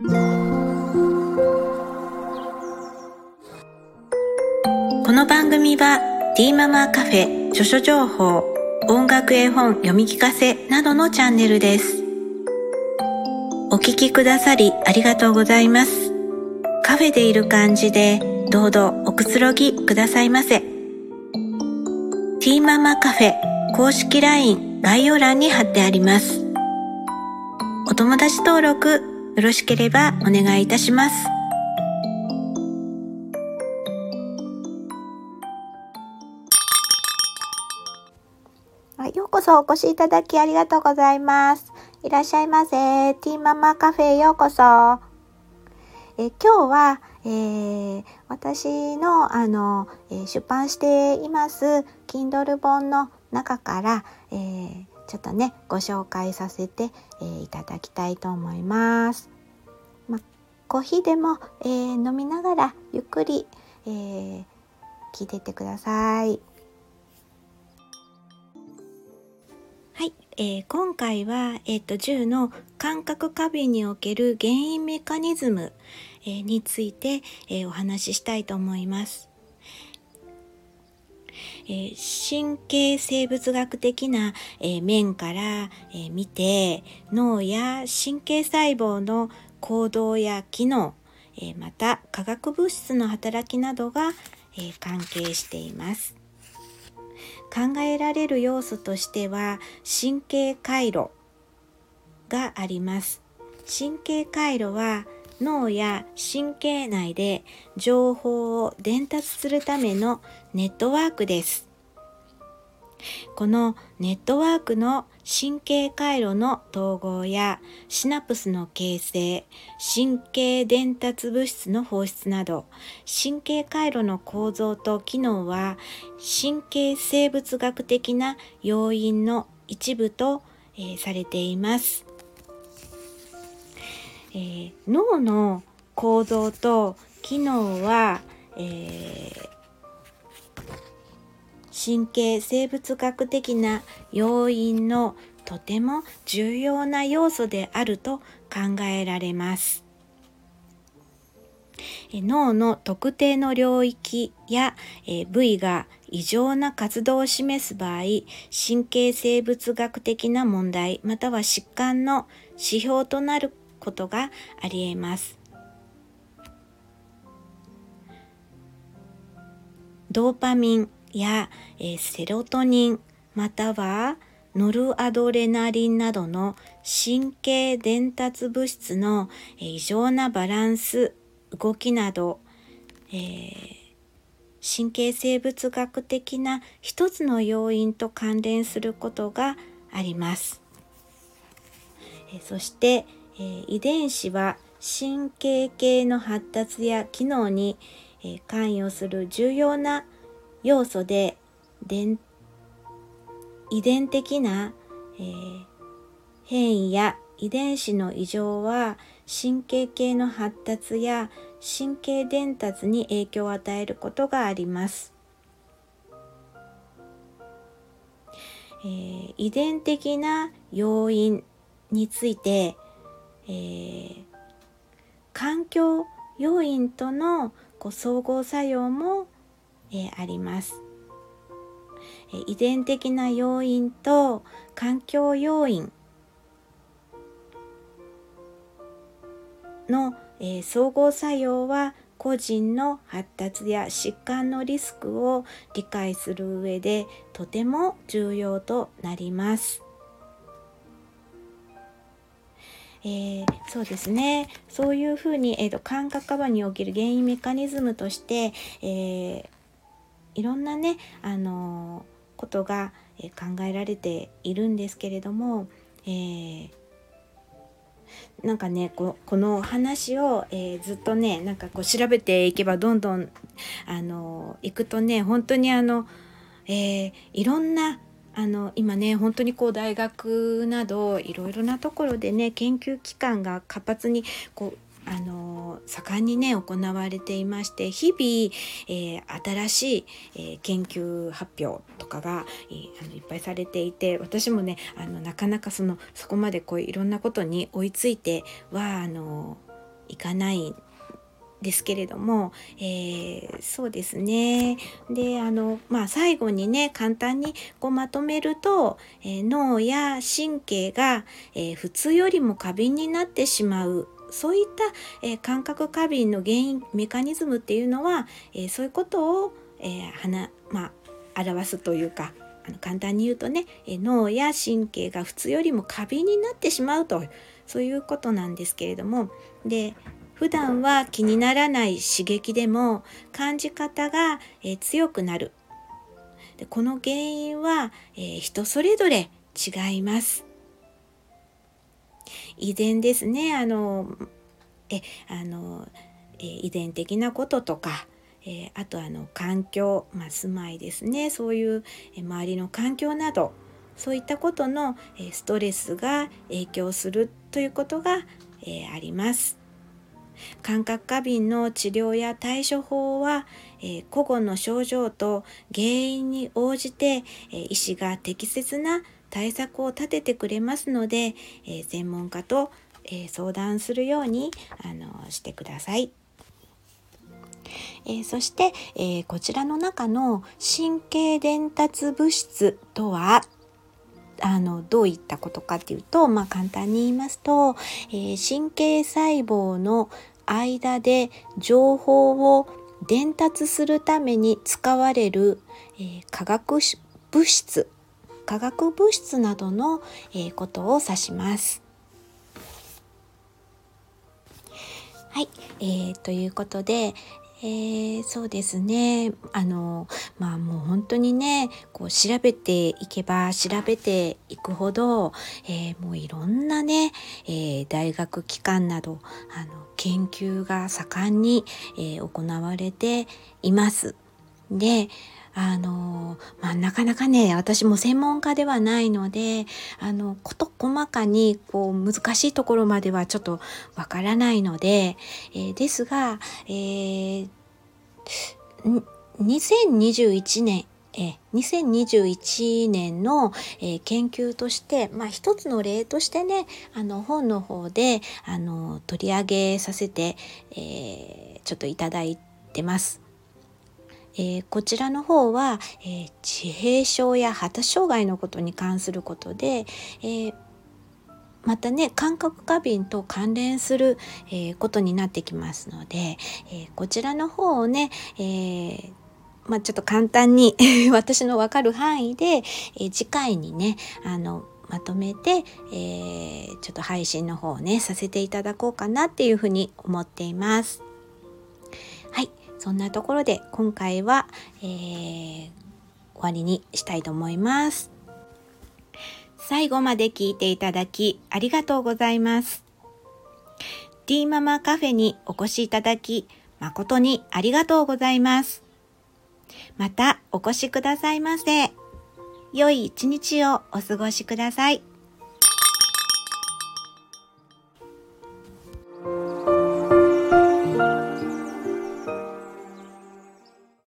この番組はティーママカフェ著書情報音楽絵本読み聞かせなどのチャンネルです。お聞きくださりありがとうございます。カフェでいる感じでどうぞおくつろぎくださいませ。ティーママカフェ公式 LINE 概要欄に貼ってあります。お友達登録よろしければお願いいたします。ようこそお越しいただきありがとうございます。いらっしゃいませ。ティーママカフェへようこそ。え今日は、えー、私のあの、え出版しています Kindle 本の中から、えー、ちょっとねご紹介させて、えー、いただきたいと思います。まあ、コーヒーでも、えー、飲みながらゆっくり、えー、聞いてってください。はい、えー、今回は、えーと、10の感覚過敏における原因メカニズム、えー、について、えー、お話ししたいと思います。え神経生物学的な、え面から、え見て脳や神経細胞の行動や機能、えまた化学物質の働きなどが、え関係しています。考えられる要素としては神経回路があります。神経回路は脳や神経内で情報を伝達するためのネットワークです。このネットワークの神経回路の統合やシナプスの形成、神経伝達物質の放出など、神経回路の構造と機能は神経生物学的な要因の一部と、えー、されています。えー、脳の構造と機能は、えー、神経生物学的な要因のとても重要な要素であると考えられます。脳の特定の領域や部位が異常な活動を示す場合、神経生物学的な問題または疾患の指標となることがあり得ます。ドーパミンや、えセロトニンまたはノルアドレナリンなどの神経伝達物質の異常なバランス動きなど、えー、神経生物学的な一つの要因と関連することがあります。えそして、えー、遺伝子は神経系の発達や機能に、えー、関与する重要な要素で遺伝的な、えー、変異や遺伝子の異常は神経系の発達や神経伝達に影響を与えることがあります。えー、遺伝的な要因について、えー、環境要因とのこう総合作用も、えー、あります。え遺伝的な要因と環境要因の、えー、総合作用は個人の発達や疾患のリスクを理解する上でとても重要となります。えー、そうですね。そういうふうに、えーと、感覚過に起きる原因メカニズムとして、えー、いろんなね、あのー、ことが、考えられているんですけれども、えー、なんかねここの話を、えー、ずっとねなんかこう調べていけばどんどんあの行くとね本当にあの、えー、いろんなあの今ね本当にこう大学などいろいろなところでね研究機関が活発にこうあの盛んにね行われていまして日々、えー、新しい、えー、研究発表とかが、えー、あのいっぱいされていて私もねあのなかなかそのそこまでこういろんなことに追いついてはあのいかないですけれども、えー、そうですね。であのまあ最後にね簡単にこうまとめると、えー、脳や神経が、えー、普通よりも過敏になってしまう。そういった、え感覚過敏の原因メカニズムっていうのは、えそういうことを、えーまあ、表すというか簡単に言うとね、脳や神経が普通よりも過敏になってしまうとそういうことなんですけれども。で普段は気にならない刺激でも感じ方が、え、強くなる。でこの原因は、え、人それぞれ違います。遺伝ですね。あのえあの、え、遺伝的なこととかえ、あとあの環境、まあ、住まいですね。そういう、え周りの環境などそういったことの、えストレスが影響するということが、えあります。感覚過敏の治療や対処法は、えー、個々の症状と原因に応じて、えー、医師が適切な対策を立ててくれますので、えー、専門家と、え相談するようにあのしてください。えそして、えこちらの中の神経伝達物質とは？あのどういったことかっていうと、まあ、簡単に言いますと、えー、神経細胞の間で情報を伝達するために使われる、えー、化学物質化学物質などの、えー、ことを指します。はい、えー、ということで、えー、そうですねあのまあもう本当にねこう調べていけば調べていくほど、えー、もういろんなね、えー、大学機関などあの研究が盛んに、え行われています。であのまあ、なかなかね私も専門家ではないのであの事細かにこう難しいところまではちょっとわからないので、えー、ですが、えー、2021年え2021年の、え、研究として、まあ、一つの例としてねあの本の方であの取り上げさせて、えー、ちょっといただいてます。えー、こちらの方は、えー、自閉症や発達障害のことに関することで、えー、またね感覚過敏と関連する、えことになってきますので、えこちらの方をね、えまあ、ちょっと簡単に 私の分かる範囲で、え次回にねあのまとめて、えー、ちょっと配信の方をねさせていただこうかなっていうふうに思っています。そんなところで今回は、えー、終わりにしたいと思います。最後まで聞いていただきありがとうございます。ティーママカフェにお越しいただき誠にありがとうございます。またお越しくださいませ。良い一日をお過ごしください。